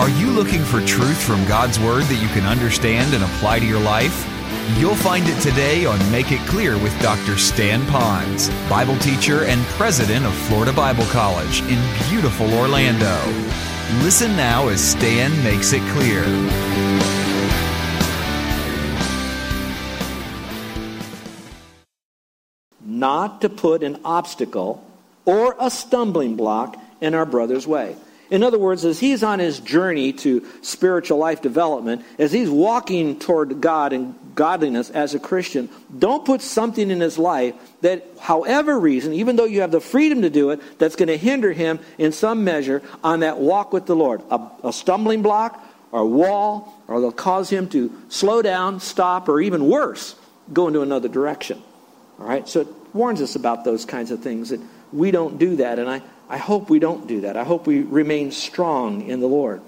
Are you looking for truth from God's Word that you can understand and apply to your life? You'll find it today on Make It Clear with Dr. Stan Ponz, Bible teacher and president of Florida Bible College in beautiful Orlando. Listen now as Stan makes it clear. Not to put an obstacle or a stumbling block in our brother's way. In other words, as he's on his journey to spiritual life development, as he's walking toward God and godliness as a Christian, don't put something in his life that, however reason, even though you have the freedom to do it, that's going to hinder him in some measure on that walk with the Lord. A, a stumbling block or a wall, or they'll cause him to slow down, stop, or even worse, go into another direction. All right? So it warns us about those kinds of things that we don't do that. And I, I hope we don't do that. I hope we remain strong in the Lord.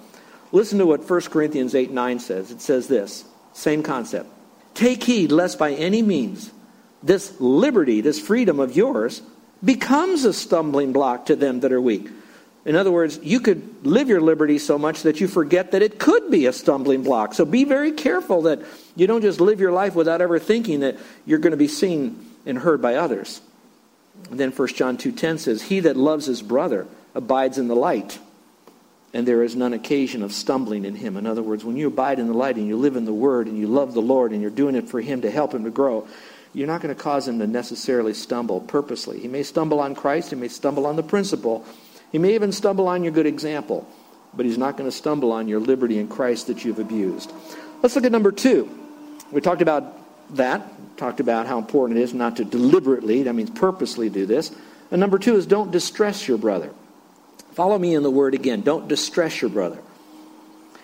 Listen to what 1 Corinthians 8 9 says. It says this same concept. Take heed lest by any means this liberty, this freedom of yours, becomes a stumbling block to them that are weak. In other words, you could live your liberty so much that you forget that it could be a stumbling block. So be very careful that you don't just live your life without ever thinking that you're going to be seen and heard by others. And then 1 John 2:10 says, "He that loves his brother abides in the light, and there is none occasion of stumbling in him." In other words, when you abide in the light and you live in the word and you love the Lord and you're doing it for him to help him to grow, you're not going to cause him to necessarily stumble purposely. He may stumble on Christ, he may stumble on the principle, he may even stumble on your good example, but he's not going to stumble on your liberty in Christ that you've abused. Let's look at number 2. We talked about that, talked about how important it is not to deliberately, that means purposely do this. And number two is don't distress your brother. Follow me in the word again. Don't distress your brother.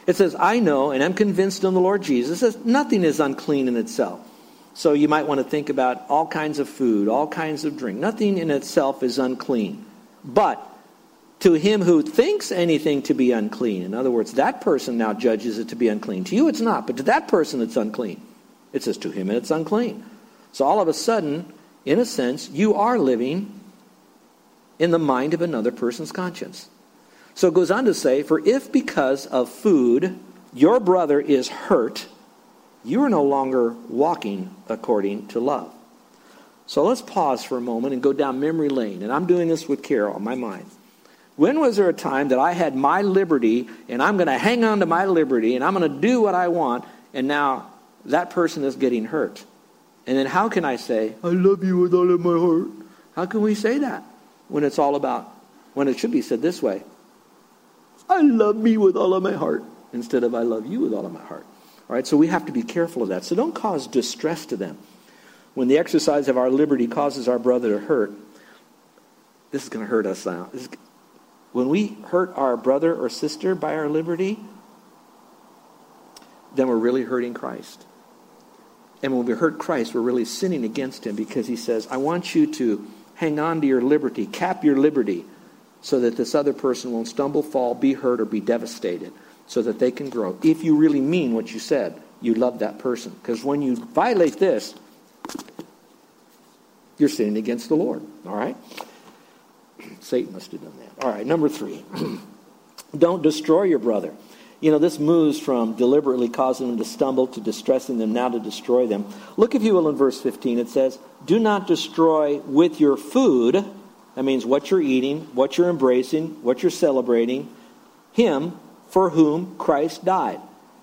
It says, I know and I'm convinced in the Lord Jesus that nothing is unclean in itself. So you might want to think about all kinds of food, all kinds of drink. Nothing in itself is unclean. But to him who thinks anything to be unclean, in other words, that person now judges it to be unclean. To you it's not, but to that person it's unclean. It says to him and it's unclean. So all of a sudden, in a sense, you are living in the mind of another person's conscience. So it goes on to say, For if because of food your brother is hurt, you are no longer walking according to love. So let's pause for a moment and go down memory lane. And I'm doing this with Carol on my mind. When was there a time that I had my liberty and I'm going to hang on to my liberty and I'm going to do what I want and now that person is getting hurt. And then how can I say, I love you with all of my heart? How can we say that when it's all about, when it should be said this way? I love me with all of my heart instead of I love you with all of my heart. All right, so we have to be careful of that. So don't cause distress to them. When the exercise of our liberty causes our brother to hurt, this is going to hurt us now. when we hurt our brother or sister by our liberty, then we're really hurting Christ. And when we hurt Christ, we're really sinning against him because he says, I want you to hang on to your liberty, cap your liberty, so that this other person won't stumble, fall, be hurt, or be devastated, so that they can grow. If you really mean what you said, you love that person. Because when you violate this, you're sinning against the Lord. All right? Satan must have done that. All right, number three. Don't destroy your brother. You know, this moves from deliberately causing them to stumble to distressing them now to destroy them. Look, if you will, in verse 15. It says, Do not destroy with your food. That means what you're eating, what you're embracing, what you're celebrating, him for whom Christ died.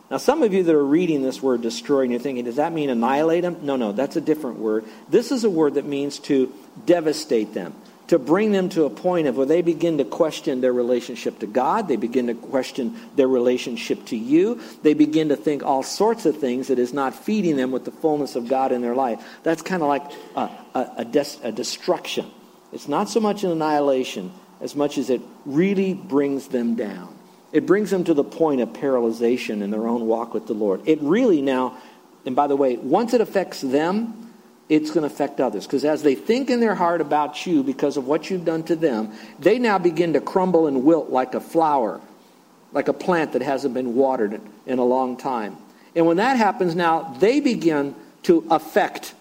Now, some of you that are reading this word destroy, and you're thinking, does that mean annihilate them? No, no, that's a different word. This is a word that means to devastate them to bring them to a point of where they begin to question their relationship to God, they begin to question their relationship to you, they begin to think all sorts of things that is not feeding them with the fullness of God in their life. That's kind of like a, a, a, des- a destruction. It's not so much an annihilation as much as it really brings them down. It brings them to the point of paralyzation in their own walk with the Lord. It really now, and by the way, once it affects them, it's going to affect others. Because as they think in their heart about you because of what you've done to them, they now begin to crumble and wilt like a flower, like a plant that hasn't been watered in a long time. And when that happens now, they begin to affect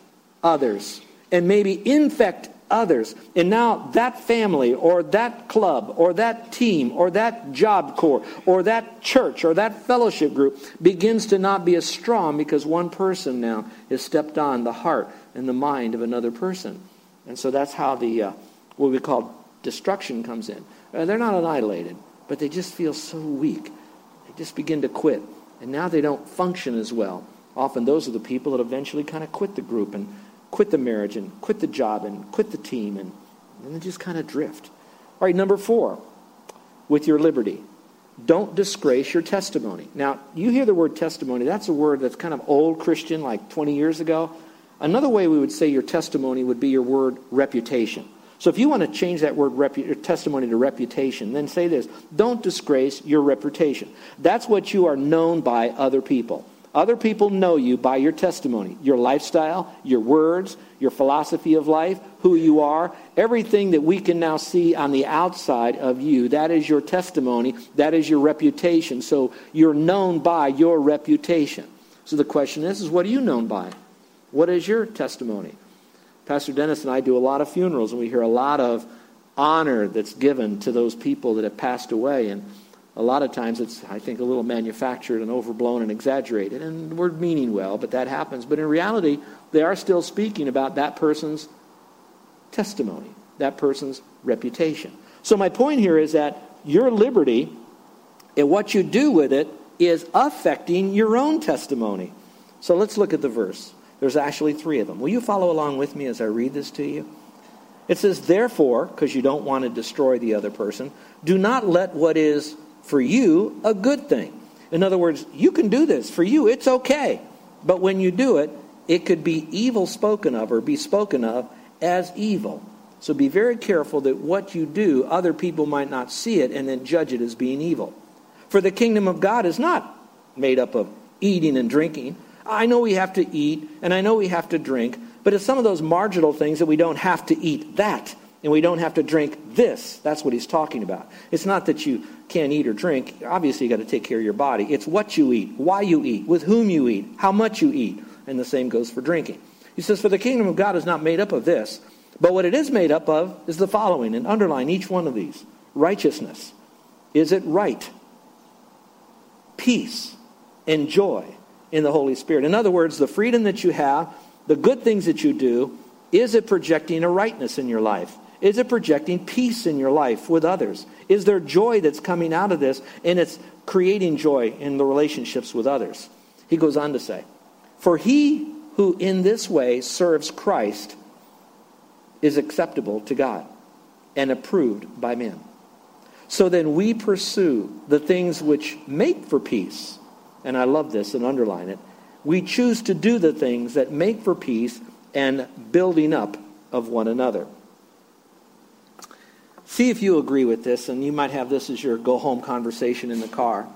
others and maybe infect others. And now that family or that club or that team or that job corps or that church or that fellowship group begins to not be as strong because one person now has stepped on the heart and the mind of another person. And so that's how the uh, what we call destruction comes in. Uh, they're not annihilated, but they just feel so weak. They just begin to quit. And now they don't function as well. Often those are the people that eventually kind of quit the group and quit the marriage and quit the job and quit the team and, and they just kind of drift. All right, number four, with your liberty. Don't disgrace your testimony. Now, you hear the word testimony, that's a word that's kind of old Christian, like 20 years ago. Another way we would say your testimony would be your word reputation. So if you want to change that word repu- testimony to reputation, then say this don't disgrace your reputation. That's what you are known by other people. Other people know you by your testimony, your lifestyle, your words, your philosophy of life, who you are, everything that we can now see on the outside of you. That is your testimony. That is your reputation. So you're known by your reputation. So the question is, is what are you known by? What is your testimony? Pastor Dennis and I do a lot of funerals, and we hear a lot of honor that's given to those people that have passed away. And a lot of times it's, I think, a little manufactured and overblown and exaggerated. And we're meaning well, but that happens. But in reality, they are still speaking about that person's testimony, that person's reputation. So my point here is that your liberty and what you do with it is affecting your own testimony. So let's look at the verse. There's actually three of them. Will you follow along with me as I read this to you? It says, Therefore, because you don't want to destroy the other person, do not let what is for you a good thing. In other words, you can do this. For you, it's okay. But when you do it, it could be evil spoken of or be spoken of as evil. So be very careful that what you do, other people might not see it and then judge it as being evil. For the kingdom of God is not made up of eating and drinking. I know we have to eat and I know we have to drink, but it's some of those marginal things that we don't have to eat that and we don't have to drink this. That's what he's talking about. It's not that you can't eat or drink. Obviously, you got to take care of your body. It's what you eat, why you eat, with whom you eat, how much you eat. And the same goes for drinking. He says, For the kingdom of God is not made up of this, but what it is made up of is the following, and underline each one of these righteousness. Is it right? Peace and joy in the Holy Spirit. In other words, the freedom that you have, the good things that you do, is it projecting a rightness in your life? Is it projecting peace in your life with others? Is there joy that's coming out of this and it's creating joy in the relationships with others? He goes on to say, For he who in this way serves Christ is acceptable to God and approved by men. So then we pursue the things which make for peace. And I love this and underline it. We choose to do the things that make for peace and building up of one another. See if you agree with this, and you might have this as your go home conversation in the car.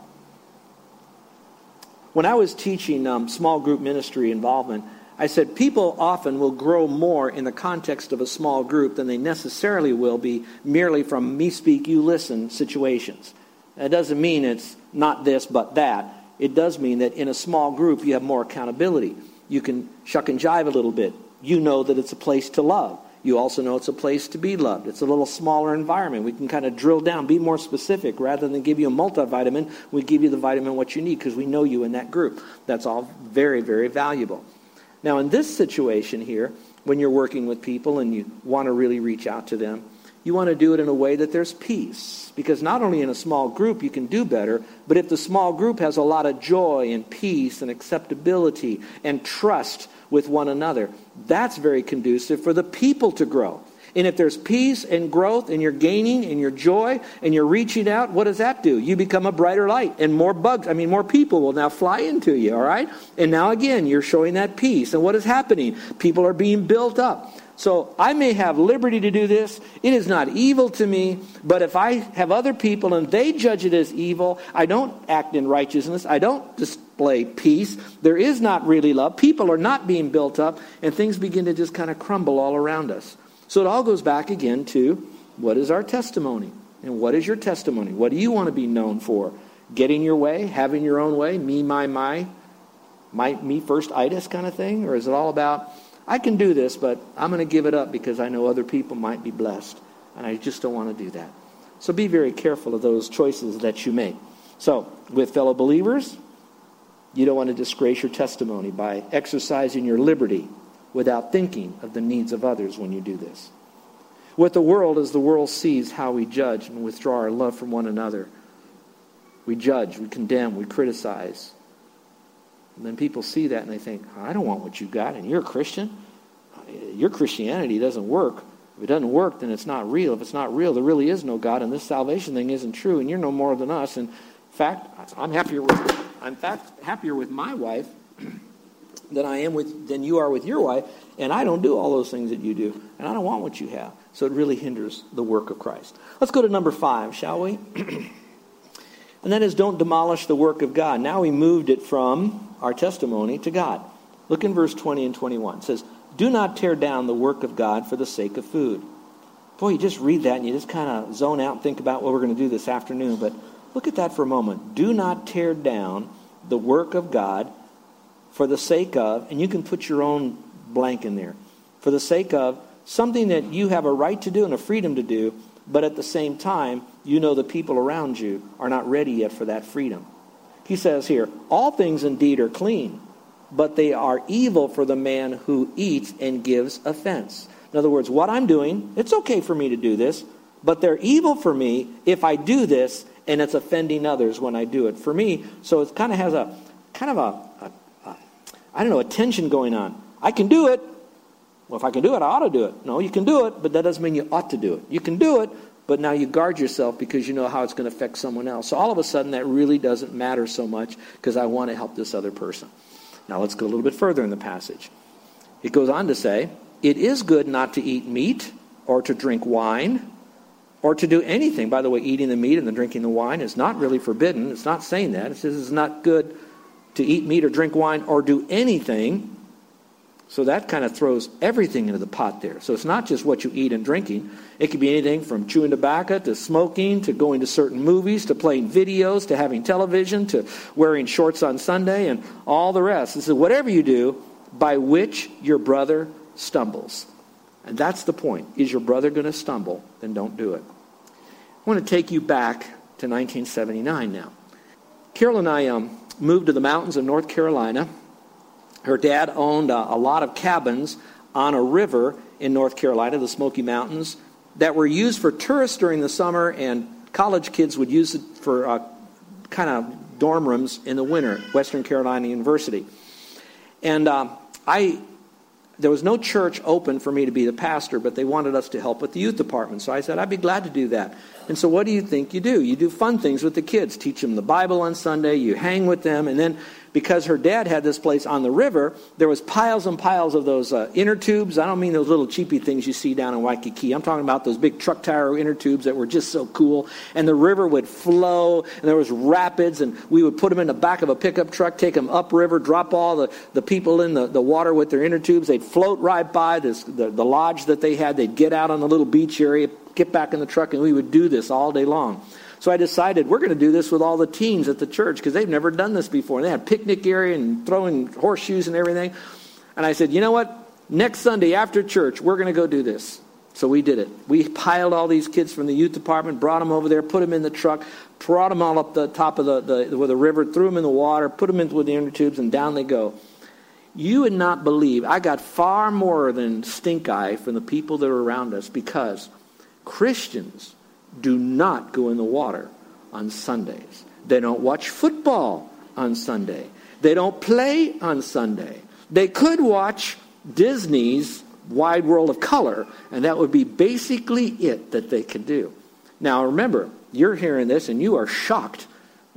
When I was teaching um, small group ministry involvement, I said people often will grow more in the context of a small group than they necessarily will be merely from me speak, you listen situations. That doesn't mean it's not this but that. It does mean that in a small group you have more accountability. You can shuck and jive a little bit. You know that it's a place to love. You also know it's a place to be loved. It's a little smaller environment. We can kind of drill down, be more specific. Rather than give you a multivitamin, we give you the vitamin what you need because we know you in that group. That's all very, very valuable. Now, in this situation here, when you're working with people and you want to really reach out to them, you want to do it in a way that there's peace. Because not only in a small group you can do better, but if the small group has a lot of joy and peace and acceptability and trust with one another. That's very conducive for the people to grow. And if there's peace and growth and you're gaining and you're joy and you're reaching out, what does that do? You become a brighter light and more bugs, I mean, more people will now fly into you, all right? And now again, you're showing that peace. And what is happening? People are being built up. So I may have liberty to do this. It is not evil to me. But if I have other people and they judge it as evil, I don't act in righteousness. I don't display peace. There is not really love. People are not being built up, and things begin to just kind of crumble all around us. So it all goes back again to what is our testimony? And what is your testimony? What do you want to be known for? Getting your way, having your own way, me, my, my, my me first itis kind of thing? Or is it all about I can do this, but I'm going to give it up because I know other people might be blessed. And I just don't want to do that. So be very careful of those choices that you make. So, with fellow believers, you don't want to disgrace your testimony by exercising your liberty without thinking of the needs of others when you do this. With the world, as the world sees how we judge and withdraw our love from one another, we judge, we condemn, we criticize. And then people see that and they think, I don't want what you got, and you're a Christian. Your Christianity doesn't work. If it doesn't work, then it's not real. If it's not real, there really is no God, and this salvation thing isn't true, and you're no more than us. And in fact, I'm happier with, I'm fact, happier with my wife than I am with than you are with your wife, and I don't do all those things that you do, and I don't want what you have. So it really hinders the work of Christ. Let's go to number five, shall we? and that is don't demolish the work of God. Now we moved it from our testimony to God. Look in verse 20 and 21. It says, Do not tear down the work of God for the sake of food. Boy, you just read that and you just kind of zone out and think about what we're going to do this afternoon. But look at that for a moment. Do not tear down the work of God for the sake of, and you can put your own blank in there, for the sake of something that you have a right to do and a freedom to do, but at the same time, you know the people around you are not ready yet for that freedom. He says here, all things indeed are clean, but they are evil for the man who eats and gives offense. In other words, what I'm doing, it's okay for me to do this, but they're evil for me if I do this and it's offending others when I do it. For me, so it kind of has a kind of a, a, a I don't know, a tension going on. I can do it. Well, if I can do it, I ought to do it. No, you can do it, but that doesn't mean you ought to do it. You can do it, but now you guard yourself because you know how it's going to affect someone else. So all of a sudden, that really doesn't matter so much because I want to help this other person. Now let's go a little bit further in the passage. It goes on to say, It is good not to eat meat or to drink wine or to do anything. By the way, eating the meat and the drinking the wine is not really forbidden. It's not saying that. It says it's not good to eat meat or drink wine or do anything. So that kind of throws everything into the pot there. So it's not just what you eat and drinking. It could be anything from chewing tobacco to smoking to going to certain movies to playing videos to having television to wearing shorts on Sunday and all the rest. This is whatever you do by which your brother stumbles. And that's the point. Is your brother going to stumble? Then don't do it. I want to take you back to 1979 now. Carol and I um, moved to the mountains of North Carolina. Her dad owned a, a lot of cabins on a river in North Carolina, the Smoky Mountains, that were used for tourists during the summer, and college kids would use it for uh, kind of dorm rooms in the winter Western Carolina University. And uh, I there was no church open for me to be the pastor, but they wanted us to help with the youth department. So I said, I'd be glad to do that. And so what do you think you do? You do fun things with the kids, teach them the Bible on Sunday, you hang with them, and then because her dad had this place on the river, there was piles and piles of those uh, inner tubes. I don't mean those little cheapy things you see down in Waikiki. I'm talking about those big truck tire inner tubes that were just so cool. And the river would flow, and there was rapids, and we would put them in the back of a pickup truck, take them upriver, drop all the, the people in the, the water with their inner tubes. They'd float right by this, the, the lodge that they had. They'd get out on the little beach area, get back in the truck, and we would do this all day long. So I decided we're going to do this with all the teens at the church because they've never done this before. They had picnic area and throwing horseshoes and everything. And I said, you know what? Next Sunday after church, we're going to go do this. So we did it. We piled all these kids from the youth department, brought them over there, put them in the truck, brought them all up the top of the, the, the river, threw them in the water, put them into the inner tubes, and down they go. You would not believe, I got far more than stink eye from the people that are around us because Christians do not go in the water on Sundays. They don't watch football on Sunday. They don't play on Sunday. They could watch Disney's Wide World of Color, and that would be basically it that they could do. Now remember, you're hearing this and you are shocked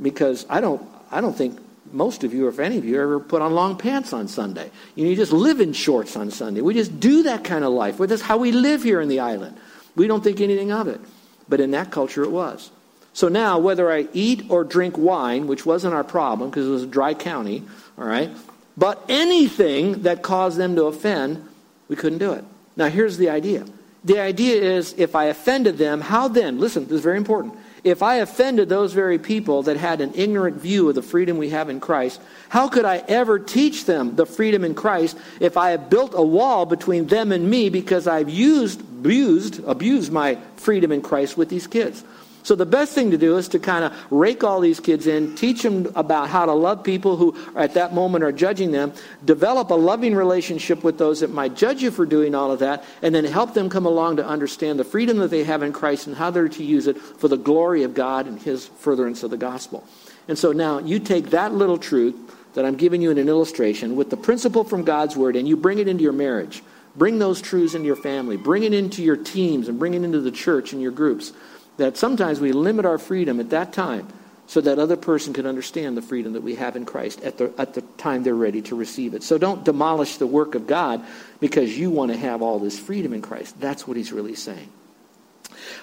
because I don't I don't think most of you, or if any of you, ever put on long pants on Sunday. You, know, you just live in shorts on Sunday. We just do that kind of life. That's how we live here in the island. We don't think anything of it. But in that culture, it was. So now, whether I eat or drink wine, which wasn't our problem because it was a dry county, all right, but anything that caused them to offend, we couldn't do it. Now, here's the idea the idea is if I offended them, how then, listen, this is very important. If I offended those very people that had an ignorant view of the freedom we have in Christ, how could I ever teach them the freedom in Christ if I have built a wall between them and me because I've used, abused, abused my freedom in Christ with these kids? So the best thing to do is to kind of rake all these kids in, teach them about how to love people who at that moment are judging them, develop a loving relationship with those that might judge you for doing all of that, and then help them come along to understand the freedom that they have in Christ and how they're to use it for the glory of God and his furtherance of the gospel. And so now you take that little truth that I'm giving you in an illustration with the principle from God's word and you bring it into your marriage. Bring those truths into your family. Bring it into your teams and bring it into the church and your groups that sometimes we limit our freedom at that time so that other person can understand the freedom that we have in Christ at the, at the time they're ready to receive it. So don't demolish the work of God because you want to have all this freedom in Christ. That's what he's really saying.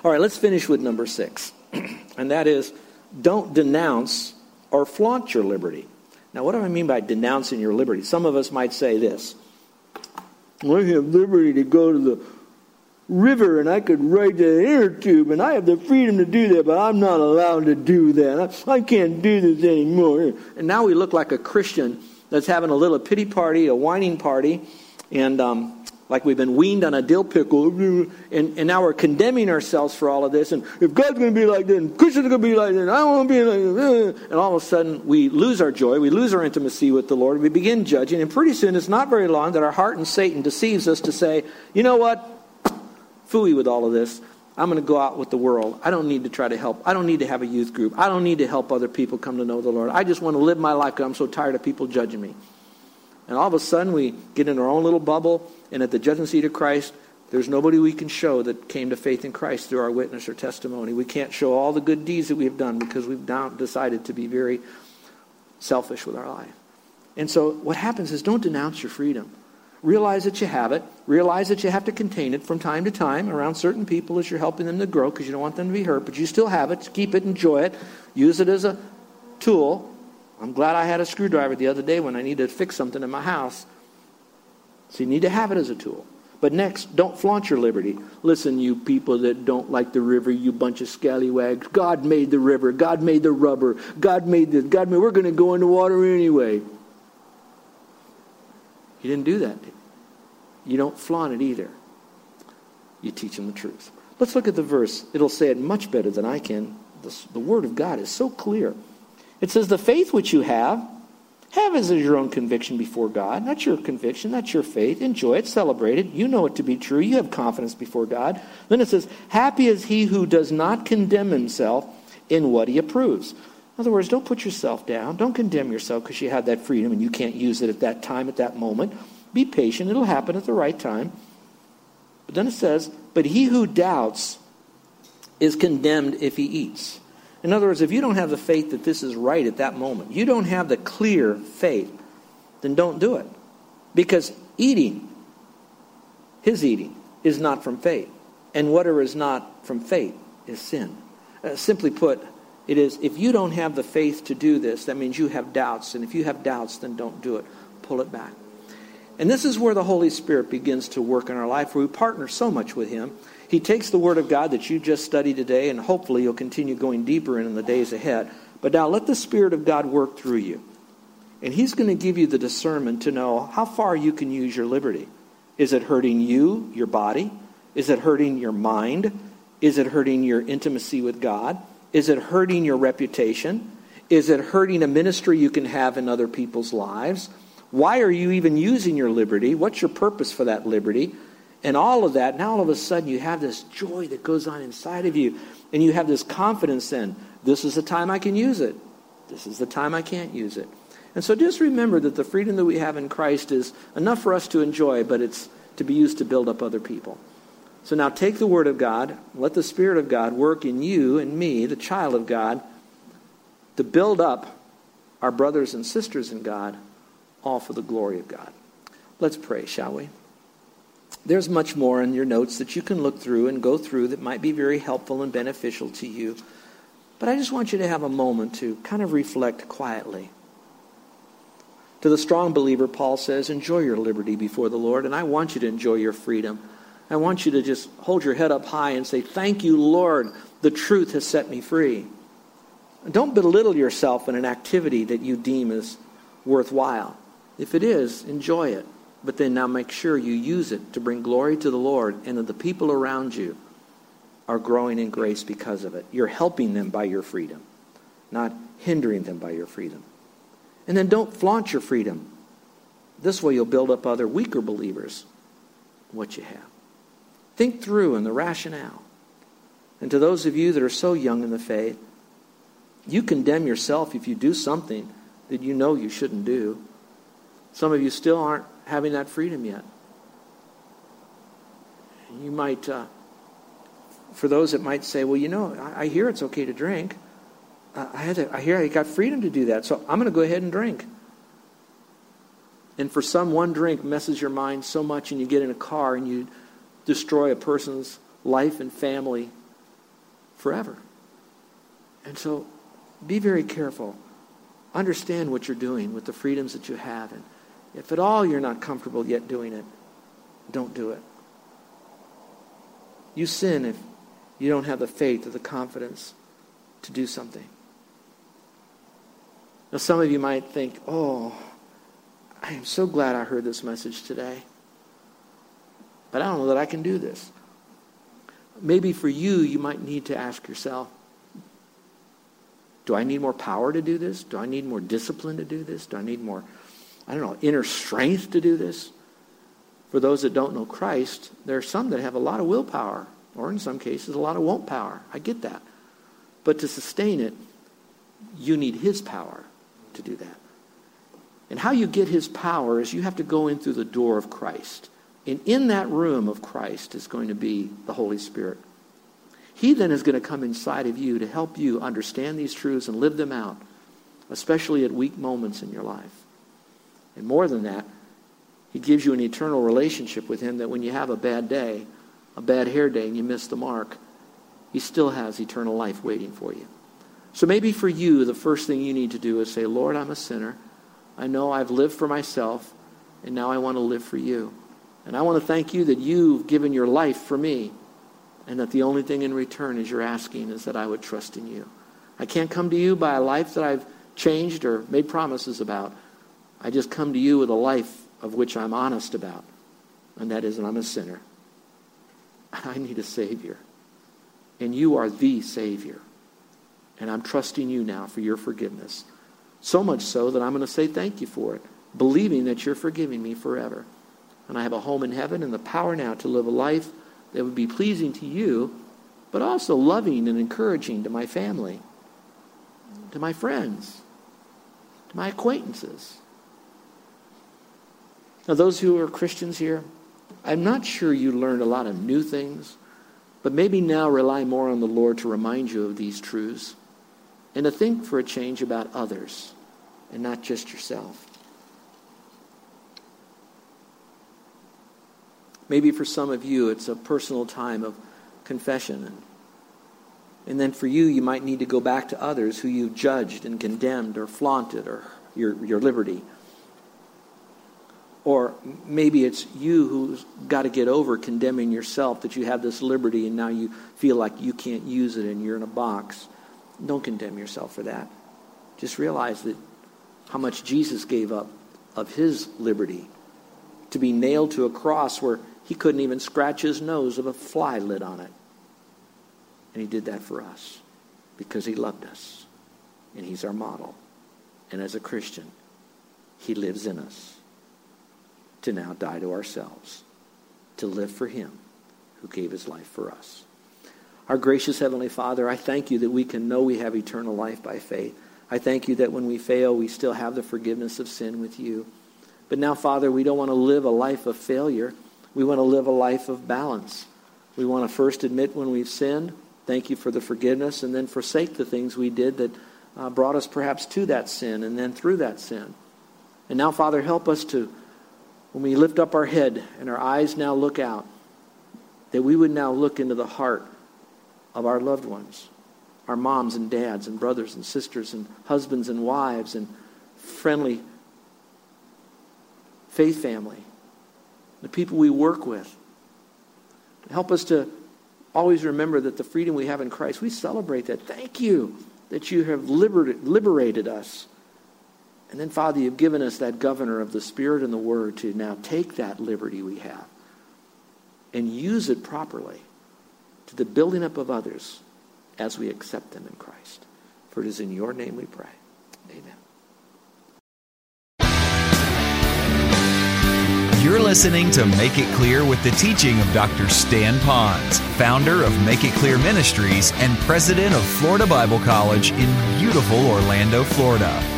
All right, let's finish with number six. and that is don't denounce or flaunt your liberty. Now, what do I mean by denouncing your liberty? Some of us might say this I have liberty to go to the river and I could ride the air tube and I have the freedom to do that, but I'm not allowed to do that. I, I can't do this anymore. And now we look like a Christian that's having a little pity party, a whining party, and um, like we've been weaned on a dill pickle, and, and now we're condemning ourselves for all of this. And if God's going to be like this, and Christians are going to be like this, I want to be like this. And all of a sudden, we lose our joy, we lose our intimacy with the Lord, we begin judging, and pretty soon, it's not very long that our heart and Satan deceives us to say, you know what? fooey with all of this. I'm going to go out with the world. I don't need to try to help. I don't need to have a youth group. I don't need to help other people come to know the Lord. I just want to live my life because I'm so tired of people judging me. And all of a sudden, we get in our own little bubble, and at the judgment seat of Christ, there's nobody we can show that came to faith in Christ through our witness or testimony. We can't show all the good deeds that we have done because we've now decided to be very selfish with our life. And so, what happens is don't denounce your freedom. Realize that you have it. Realize that you have to contain it from time to time around certain people as you're helping them to grow because you don't want them to be hurt, but you still have it. Keep it, enjoy it. Use it as a tool. I'm glad I had a screwdriver the other day when I needed to fix something in my house. So you need to have it as a tool. But next, don't flaunt your liberty. Listen, you people that don't like the river, you bunch of scallywags. God made the river. God made the rubber. God made this. God made. We're going to go in the water anyway. You didn't do that. You don't flaunt it either. You teach them the truth. Let's look at the verse. It'll say it much better than I can. The, the Word of God is so clear. It says, The faith which you have, have as your own conviction before God. That's your conviction. That's your faith. Enjoy it. Celebrate it. You know it to be true. You have confidence before God. Then it says, Happy is he who does not condemn himself in what he approves. In other words, don't put yourself down. Don't condemn yourself because you have that freedom and you can't use it at that time, at that moment. Be patient. It'll happen at the right time. But then it says, But he who doubts is condemned if he eats. In other words, if you don't have the faith that this is right at that moment, you don't have the clear faith, then don't do it. Because eating, his eating, is not from faith. And whatever is not from faith is sin. Uh, simply put, it is, if you don't have the faith to do this, that means you have doubts. And if you have doubts, then don't do it. Pull it back. And this is where the Holy Spirit begins to work in our life, where we partner so much with Him. He takes the Word of God that you just studied today, and hopefully you'll continue going deeper in, in the days ahead. But now let the Spirit of God work through you. And He's going to give you the discernment to know how far you can use your liberty. Is it hurting you, your body? Is it hurting your mind? Is it hurting your intimacy with God? Is it hurting your reputation? Is it hurting a ministry you can have in other people's lives? Why are you even using your liberty? What's your purpose for that liberty? And all of that, now all of a sudden you have this joy that goes on inside of you. And you have this confidence then. This is the time I can use it. This is the time I can't use it. And so just remember that the freedom that we have in Christ is enough for us to enjoy, but it's to be used to build up other people. So now take the Word of God, let the Spirit of God work in you and me, the child of God, to build up our brothers and sisters in God, all for the glory of God. Let's pray, shall we? There's much more in your notes that you can look through and go through that might be very helpful and beneficial to you. But I just want you to have a moment to kind of reflect quietly. To the strong believer, Paul says, enjoy your liberty before the Lord, and I want you to enjoy your freedom. I want you to just hold your head up high and say, Thank you, Lord. The truth has set me free. Don't belittle yourself in an activity that you deem as worthwhile. If it is, enjoy it. But then now make sure you use it to bring glory to the Lord and that the people around you are growing in grace because of it. You're helping them by your freedom, not hindering them by your freedom. And then don't flaunt your freedom. This way you'll build up other weaker believers what you have. Think through in the rationale. And to those of you that are so young in the faith, you condemn yourself if you do something that you know you shouldn't do. Some of you still aren't having that freedom yet. You might, uh, for those that might say, well, you know, I, I hear it's okay to drink. I, had to, I hear I got freedom to do that, so I'm going to go ahead and drink. And for some, one drink messes your mind so much, and you get in a car and you destroy a person's life and family forever. And so be very careful. Understand what you're doing with the freedoms that you have. And if at all you're not comfortable yet doing it, don't do it. You sin if you don't have the faith or the confidence to do something. Now, some of you might think, oh, I am so glad I heard this message today. But I don't know that I can do this. Maybe for you, you might need to ask yourself, do I need more power to do this? Do I need more discipline to do this? Do I need more, I don't know, inner strength to do this? For those that don't know Christ, there are some that have a lot of willpower, or in some cases, a lot of won't power. I get that. But to sustain it, you need his power to do that. And how you get his power is you have to go in through the door of Christ. And in that room of Christ is going to be the Holy Spirit. He then is going to come inside of you to help you understand these truths and live them out, especially at weak moments in your life. And more than that, he gives you an eternal relationship with him that when you have a bad day, a bad hair day, and you miss the mark, he still has eternal life waiting for you. So maybe for you, the first thing you need to do is say, Lord, I'm a sinner. I know I've lived for myself, and now I want to live for you. And I want to thank you that you've given your life for me and that the only thing in return is you're asking is that I would trust in you. I can't come to you by a life that I've changed or made promises about. I just come to you with a life of which I'm honest about, and that is that I'm a sinner. I need a Savior. And you are the Savior. And I'm trusting you now for your forgiveness. So much so that I'm going to say thank you for it, believing that you're forgiving me forever. And I have a home in heaven and the power now to live a life that would be pleasing to you, but also loving and encouraging to my family, to my friends, to my acquaintances. Now, those who are Christians here, I'm not sure you learned a lot of new things, but maybe now rely more on the Lord to remind you of these truths and to think for a change about others and not just yourself. Maybe for some of you, it's a personal time of confession. And, and then for you, you might need to go back to others who you've judged and condemned or flaunted or your, your liberty. Or maybe it's you who's got to get over condemning yourself that you have this liberty and now you feel like you can't use it and you're in a box. Don't condemn yourself for that. Just realize that how much Jesus gave up of his liberty to be nailed to a cross where he couldn't even scratch his nose if a fly lit on it. And he did that for us because he loved us. And he's our model. And as a Christian, he lives in us to now die to ourselves, to live for him who gave his life for us. Our gracious Heavenly Father, I thank you that we can know we have eternal life by faith. I thank you that when we fail, we still have the forgiveness of sin with you. But now, Father, we don't want to live a life of failure. We want to live a life of balance. We want to first admit when we've sinned, thank you for the forgiveness, and then forsake the things we did that uh, brought us perhaps to that sin and then through that sin. And now, Father, help us to, when we lift up our head and our eyes now look out, that we would now look into the heart of our loved ones, our moms and dads and brothers and sisters and husbands and wives and friendly faith family the people we work with, Help us to always remember that the freedom we have in Christ, we celebrate that. Thank you that you have liberated us. And then, Father, you've given us that governor of the Spirit and the Word to now take that liberty we have and use it properly to the building up of others as we accept them in Christ. For it is in your name we pray. Amen. You're listening to Make It Clear with the teaching of Dr. Stan Ponz, founder of Make It Clear Ministries and president of Florida Bible College in beautiful Orlando, Florida.